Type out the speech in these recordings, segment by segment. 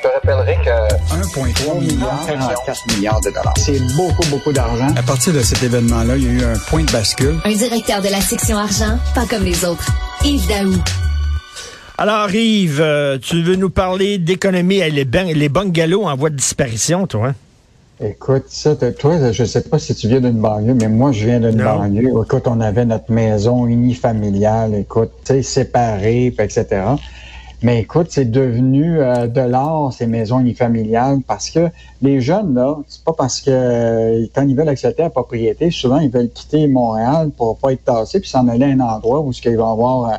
Je te rappellerai que 1,3 milliard, 44 milliards de dollars. c'est beaucoup, beaucoup d'argent. À partir de cet événement-là, il y a eu un point de bascule. Un directeur de la section argent, pas comme les autres. Yves Daou. Alors, Yves, euh, tu veux nous parler d'économie? Les, ban- les bungalows en voie de disparition, toi? hein? Écoute, ça, toi, je sais pas si tu viens d'une banlieue, mais moi, je viens d'une banlieue. Écoute, on avait notre maison unifamiliale, écoute, tu sais, séparée, etc. Mais écoute, c'est devenu euh, de l'art, ces maisons unifamiliales, parce que les jeunes, là, c'est pas parce que euh, quand ils veulent accepter la propriété, souvent, ils veulent quitter Montréal pour pas être tassés, puis s'en aller à un endroit où ils vont avoir... euh,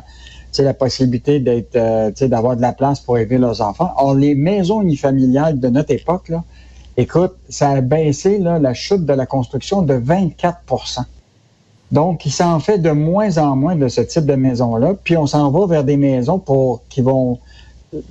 la possibilité d'être, euh, d'avoir de la place pour élever leurs enfants. Or, les maisons unifamiliales de notre époque, là, Écoute, ça a baissé là, la chute de la construction de 24 Donc, il s'en fait de moins en moins de ce type de maisons-là. Puis, on s'en va vers des maisons pour qui vont,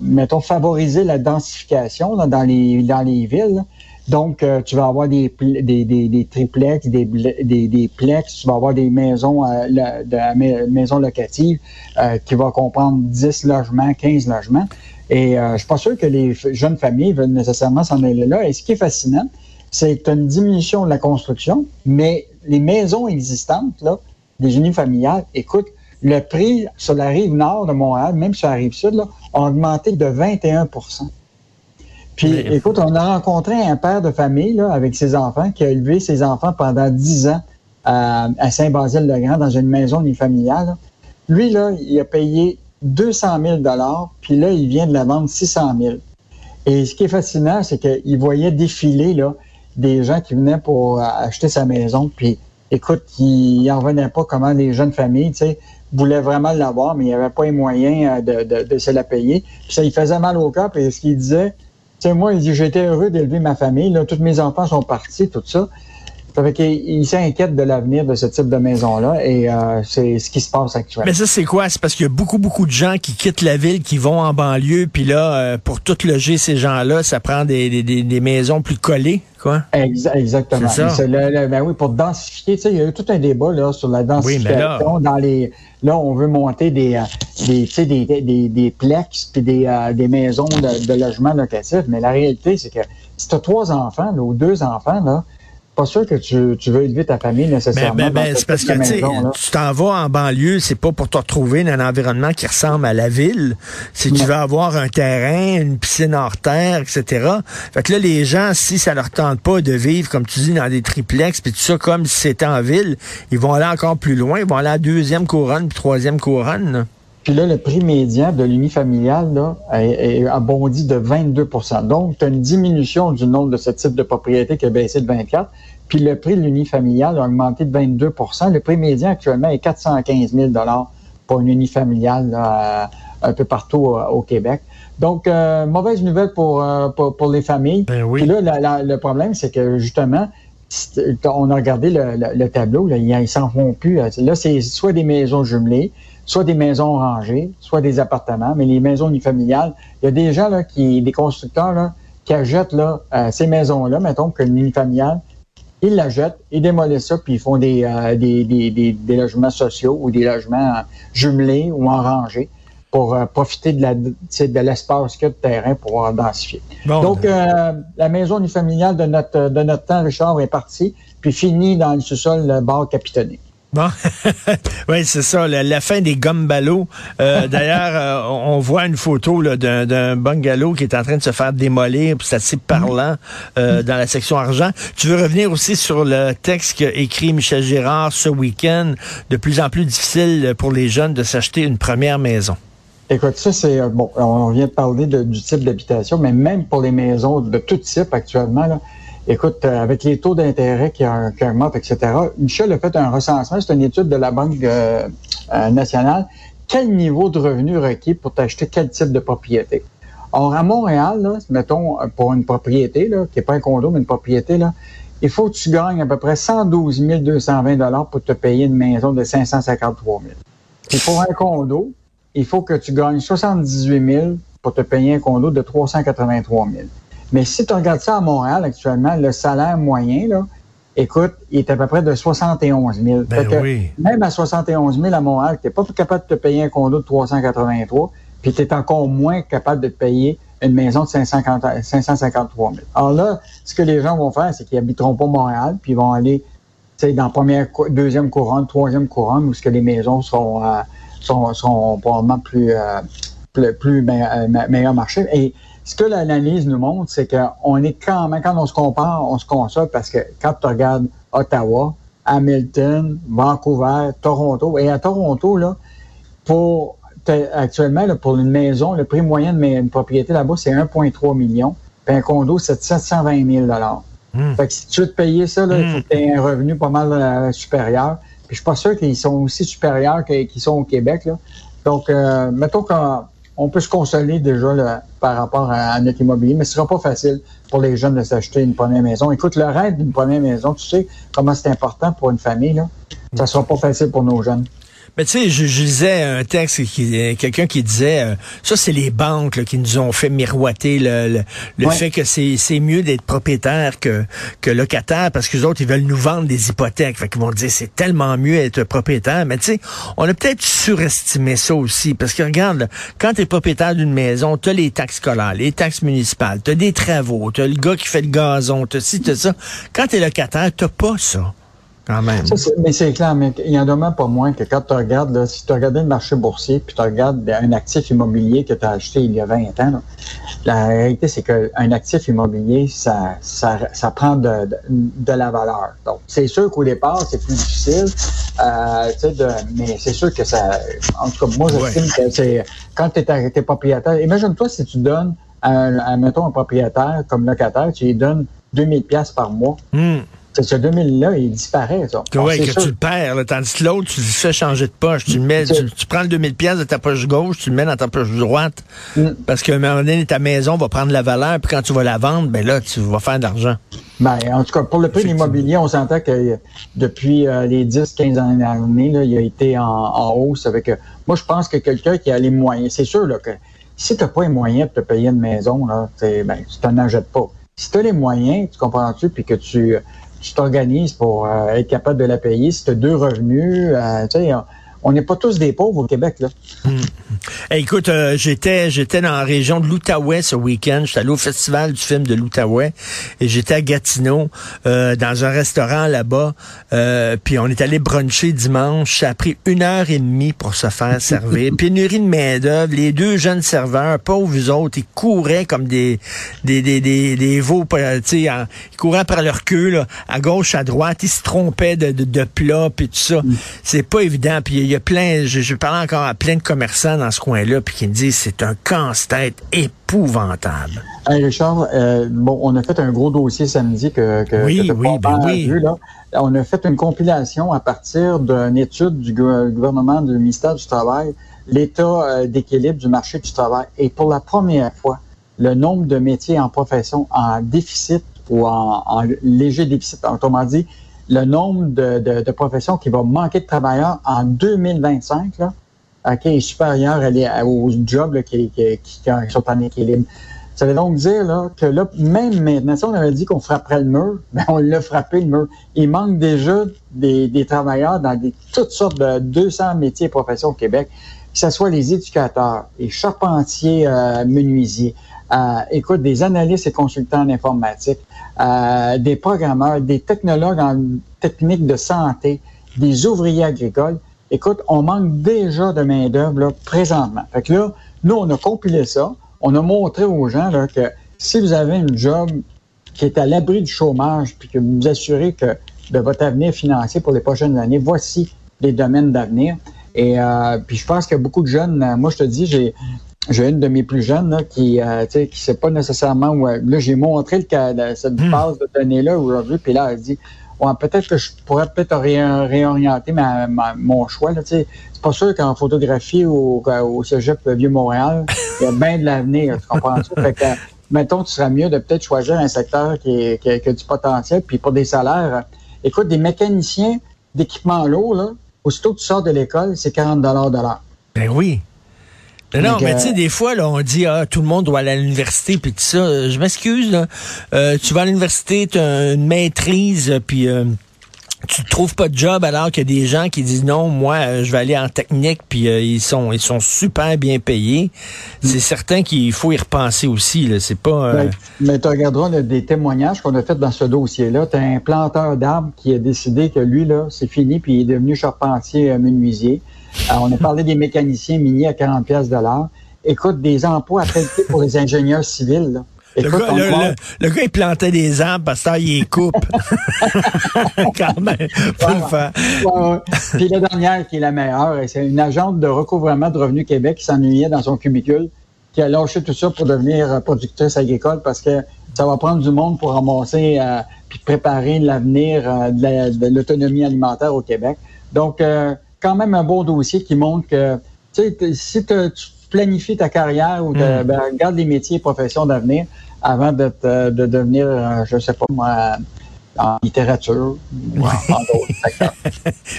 mettons, favoriser la densification là, dans, les, dans les villes. Donc, euh, tu vas avoir des, des, des, triplex, des, des, des plex, tu vas avoir des maisons, euh, de la ma- maison locative euh, qui va comprendre 10 logements, 15 logements. Et euh, je suis pas sûr que les jeunes familles veulent nécessairement s'en aller là. Et ce qui est fascinant, c'est une diminution de la construction, mais les maisons existantes, là, des unifamiliales, écoute, le prix sur la rive nord de Montréal, même sur la rive sud, là, a augmenté de 21% Puis, Mais- écoute, on a rencontré un père de famille là, avec ses enfants qui a élevé ses enfants pendant 10 ans à, à Saint-Basile-le-Grand dans une maison unifamiliale. Lui, là, il a payé 200 000 puis là, il vient de la vendre 600 000 Et ce qui est fascinant, c'est qu'il voyait défiler là, des gens qui venaient pour euh, acheter sa maison. Puis, écoute, il n'en revenait pas comment les jeunes familles, tu sais, voulaient vraiment l'avoir, mais il n'y avait pas les moyens euh, de se la payer. Puis ça, il faisait mal au cœur. Puis ce qu'il disait, tu sais, moi, il dit, j'étais heureux d'élever ma famille. Là, tous mes enfants sont partis, tout ça. Ça fait qu'il il s'inquiète de l'avenir de ce type de maison-là et euh, c'est ce qui se passe actuellement. Mais ça, c'est quoi? C'est parce qu'il y a beaucoup, beaucoup de gens qui quittent la ville, qui vont en banlieue, puis là, euh, pour tout loger ces gens-là, ça prend des, des, des, maisons plus collées, quoi? Exa- exactement. C'est ça. C'est le- le- ben oui, pour densifier, tu sais, il y a eu tout un débat là, sur la Oui, mais là- densification dans les. Là, on veut monter des, euh, des, tu sais, des, des, des plex puis des, des maisons de, de logement locatif. Mais la réalité, c'est que si tu as trois enfants là, ou deux enfants, là, pas sûr que tu, tu veux élever ta famille Ben, nécessairement. ben, ben, ce c'est parce que tu maison, t'en vas en banlieue, c'est pas pour te retrouver dans un environnement qui ressemble à la ville. Que tu vas avoir un terrain, une piscine hors terre, etc. Fait que là, les gens, si ça leur tente pas de vivre, comme tu dis, dans des triplex, puis tout ça, comme si c'était en ville, ils vont aller encore plus loin, ils vont aller à la deuxième couronne, puis troisième couronne. là. Puis là, le prix médian de l'unifamilial là, a bondi de 22% Donc, tu as une diminution du nombre de ce type de propriété qui a baissé de 24 Puis le prix de l'unifamilial a augmenté de 22% Le prix médian actuellement est 415 000 pour une unifamiliale là, un peu partout euh, au Québec. Donc, euh, mauvaise nouvelle pour, euh, pour, pour les familles. Ben oui. Puis là, la- la- le problème, c'est que justement, on a regardé le, le- le tableau, là, ils s'en vont plus. Là, c'est soit des maisons jumelées, soit des maisons rangées, soit des appartements, mais les maisons unifamiliales, il y a des gens, là, qui, des constructeurs, là, qui achètent là, euh, ces maisons-là, mettons que l'unifamiliale, ils la jettent, ils démolissent ça, puis ils font des, euh, des, des, des, des logements sociaux ou des logements euh, jumelés ou en rangée pour euh, profiter de la de l'espace qu'il y a de terrain pour pouvoir densifier. Bon, Donc, euh, la maison unifamiliale de notre, de notre temps, Richard, est partie, puis finie dans le sous-sol le bar capitonné. Bon, oui, c'est ça, la, fin des gumballows. Euh, D'ailleurs, euh, on voit une photo d'un bungalow qui est en train de se faire démolir, puis c'est assez parlant euh, dans la section argent. Tu veux revenir aussi sur le texte qu'a écrit Michel Girard ce week-end, de plus en plus difficile pour les jeunes de s'acheter une première maison. Écoute, ça, c'est euh, bon. On vient de parler du type d'habitation, mais même pour les maisons de tout type actuellement, là, Écoute, euh, avec les taux d'intérêt qui, augmentent, etc., Michel a fait un recensement, c'est une étude de la Banque euh, euh, nationale. Quel niveau de revenu requis pour t'acheter quel type de propriété? Or, à Montréal, mettons, pour une propriété, qui n'est pas un condo, mais une propriété, il faut que tu gagnes à peu près 112 220 pour te payer une maison de 553 000. Et pour un condo, il faut que tu gagnes 78 000 pour te payer un condo de 383 000. Mais si tu regardes ça à Montréal actuellement, le salaire moyen, là, écoute, il est à peu près de 71 000. Ben oui. Même à 71 000 à Montréal, tu n'es pas capable de te payer un condo de 383, puis tu es encore moins capable de te payer une maison de 553 000. Alors là, ce que les gens vont faire, c'est qu'ils habiteront pas Montréal, puis ils vont aller dans première, deuxième couronne, troisième couronne, où ce que les maisons sont, euh, sont, sont probablement plus, euh, plus, plus euh, meilleur marché. Et ce que l'analyse nous montre, c'est qu'on est quand même, quand on se compare, on se console parce que quand tu regardes Ottawa, Hamilton, Vancouver, Toronto, et à Toronto, là, pour actuellement, pour une maison, le prix moyen de propriété là-bas, c'est 1,3 million. Puis un condo, c'est 720 000 mmh. Fait que si tu veux te payer ça, là, tu aies un revenu pas mal euh, supérieur. Puis je suis pas sûr qu'ils sont aussi supérieurs qu'ils sont au Québec. Là. Donc, euh, mettons qu'on on peut se consoler déjà par rapport à, notre immobilier, mais ce sera pas facile pour les jeunes de s'acheter une première maison. Écoute, le rêve d'une première maison, tu sais comment c'est important pour une famille, là. Ça sera pas facile pour nos jeunes. Mais tu sais, je, lisais un texte qui quelqu'un qui disait euh, ça c'est les banques qui nous ont fait miroiter le, le, fait que c'est c'est mieux d'être propriétaire que que locataire parce que les autres ils veulent nous vendre des hypothèques. Fait qu'ils vont dire c'est tellement mieux être propriétaire. Mais tu sais, on a peut-être surestimé ça aussi parce que regarde, quand tu es propriétaire d'une maison, tu as les taxes scolaires, les taxes municipales, tu as des travaux, tu as le gars qui fait le gazon, tu as ci, tu ça. Quand tu es locataire, tu pas ça mais c'est clair, mais il y en a pas moins que quand tu regardes, là, si tu regardes le marché boursier, puis tu regardes un actif immobilier que tu as acheté il y a 20 ans, la réalité, c'est qu'un actif immobilier, ça, ça, ça prend de, de, la valeur. Donc, c'est sûr qu'au départ, c'est plus difficile, euh, de, mais c'est sûr que ça... En tout cas, moi, j'estime que c'est... Quand tu es, propriétaire... Imagine-toi si tu donnes, un, mettons, un propriétaire comme locataire, tu lui donnes 2000 pièces par mois. Hmm ce 2000-là, il disparaît, ça. Oui, que tu le perds. tandis que l'autre, tu le fais changer de poche. Tu, le mets, tu, prends le 2000 pièces de ta poche gauche, tu le mets dans ta poche droite. Mm. Parce qu'à un moment donné, ta maison va prendre la valeur, puis quand tu vas la vendre, ben là, tu vas faire de l'argent. Ben, en tout cas, pour le prix de l'immobilier, on s'entend que depuis euh, les 10-15 années, là, il a été en, hausse avec... Euh, moi, je pense que quelqu'un qui a les moyens, c'est sûr là, que si tu n'as pas les moyens de te payer une maison, là, ben, tu t'en achètes pas. Si tu as les moyens, tu comprends-tu, puis que tu tu t'organises pour euh, être capable de la payer. Si tu as deux revenus, euh, tu sais, on n'est pas tous des pauvres au Québec, là. Hmm. écoute, euh, j'étais j'étais dans la région de l'Outaouais ce week-end. J'étais allé au festival du film de l'Outaouais et j'étais à Gatineau euh, dans un restaurant là-bas. Euh, puis on est allé bruncher dimanche. Ça a pris une heure et demie pour se faire servir. Pénurie de main d'œuvre. Les deux jeunes serveurs, pauvres autres, ils couraient comme des des des des, des veaux. Tu sais, ils couraient par leur queue là, à gauche, à droite. Ils se trompaient de de, de plats puis tout ça. Mm. C'est pas évident. Puis y a plein, je, je parle encore à plein de commerçants dans ce coin-là, puis qui me disent c'est un casse-tête épouvantable. Hey Richard, euh, bon, on a fait un gros dossier samedi que, que, oui, que oui, ben oui. Vu, là. On a fait une compilation à partir d'une étude du gouvernement du ministère du Travail, l'état euh, d'équilibre du marché du travail. Et pour la première fois, le nombre de métiers en profession en déficit ou en, en léger déficit, autrement dit, le nombre de, de, de, professions qui vont manquer de travailleurs en 2025 là, est supérieur aux jobs qui, qui, qui, sont en équilibre. Ça veut donc dire là, que là, même maintenant, si on avait dit qu'on frapperait le mur, mais on l'a frappé le mur. Il manque déjà des, des travailleurs dans des, toutes sortes de 200 métiers et professions au Québec, que ce soit les éducateurs, les charpentiers euh, menuisiers, euh, écoute, des analystes et consultants en informatique, euh, des programmeurs, des technologues en technique de santé. des ouvriers agricoles. Écoute, on manque déjà de main-d'œuvre présentement. Fait que là, nous, on a compilé ça. On a montré aux gens là, que si vous avez une job qui est à l'abri du chômage, puis que vous vous assurez que de votre avenir financier pour les prochaines années, voici les domaines d'avenir. Et euh, puis je pense que beaucoup de jeunes, euh, moi je te dis, j'ai j'ai une de mes plus jeunes là, qui euh, tu sais qui sait pas nécessairement où là j'ai montré le, cette hmm. base de données là aujourd'hui puis là elle dit ouais, peut-être que je pourrais peut-être réorienter ma, mon choix c'est pas sûr qu'en photographie ou au, au Cégep Vieux Montréal il y a bien de l'avenir tu comprends ça fait que mettons tu serais mieux de peut-être choisir un secteur qui, qui, a du potentiel puis pour des salaires. Écoute des mécaniciens d'équipement lourd là aussitôt que tu sors de l'école c'est 40 dollars de l'heure. Ben oui non, mais tu sais, des fois, là, on dit, ah, tout le monde doit aller à l'université, puis tout ça. Je m'excuse, là. Euh, tu vas à l'université, tu as une maîtrise, puis euh, tu trouves pas de job alors qu'il y a des gens qui disent non, moi, euh, je vais aller en technique, puis ils sont ils sont super bien payés. C'est certain qu'il faut y repenser aussi. Là. C'est pas. Ben, mais tu regarderas des témoignages qu'on a fait dans ce dossier-là. Tu as un planteur d'arbres qui a décidé que lui, là, c'est fini, puis il est devenu charpentier menuisier. Euh, on a parlé des mécaniciens miniers à 40 pièces de l'heure. Écoute, des emplois à qualité pour les ingénieurs civils. le, gars, il plantait des arbres parce qu'il est coupe. Quand même, faut le faire. Puis la dernière qui est la meilleure, c'est une agente de recouvrement de Revenu Québec qui s'ennuyait dans son cubicule, qui a lâché tout ça pour devenir productrice agricole parce que ça va prendre du monde pour ramasser euh, puis préparer l'avenir euh, de l'autonomie alimentaire au Québec. Donc, euh, quand même un bon dossier qui montre que si tu planifies ta carrière ou de, mm. ben, regarde les métiers et professions d'avenir avant de, de devenir, euh, je sais pas moi, en littérature ou en, d'autres secteurs.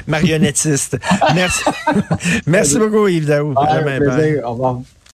Marionnettiste. Merci. Merci beaucoup, Yves Daou. Au revoir.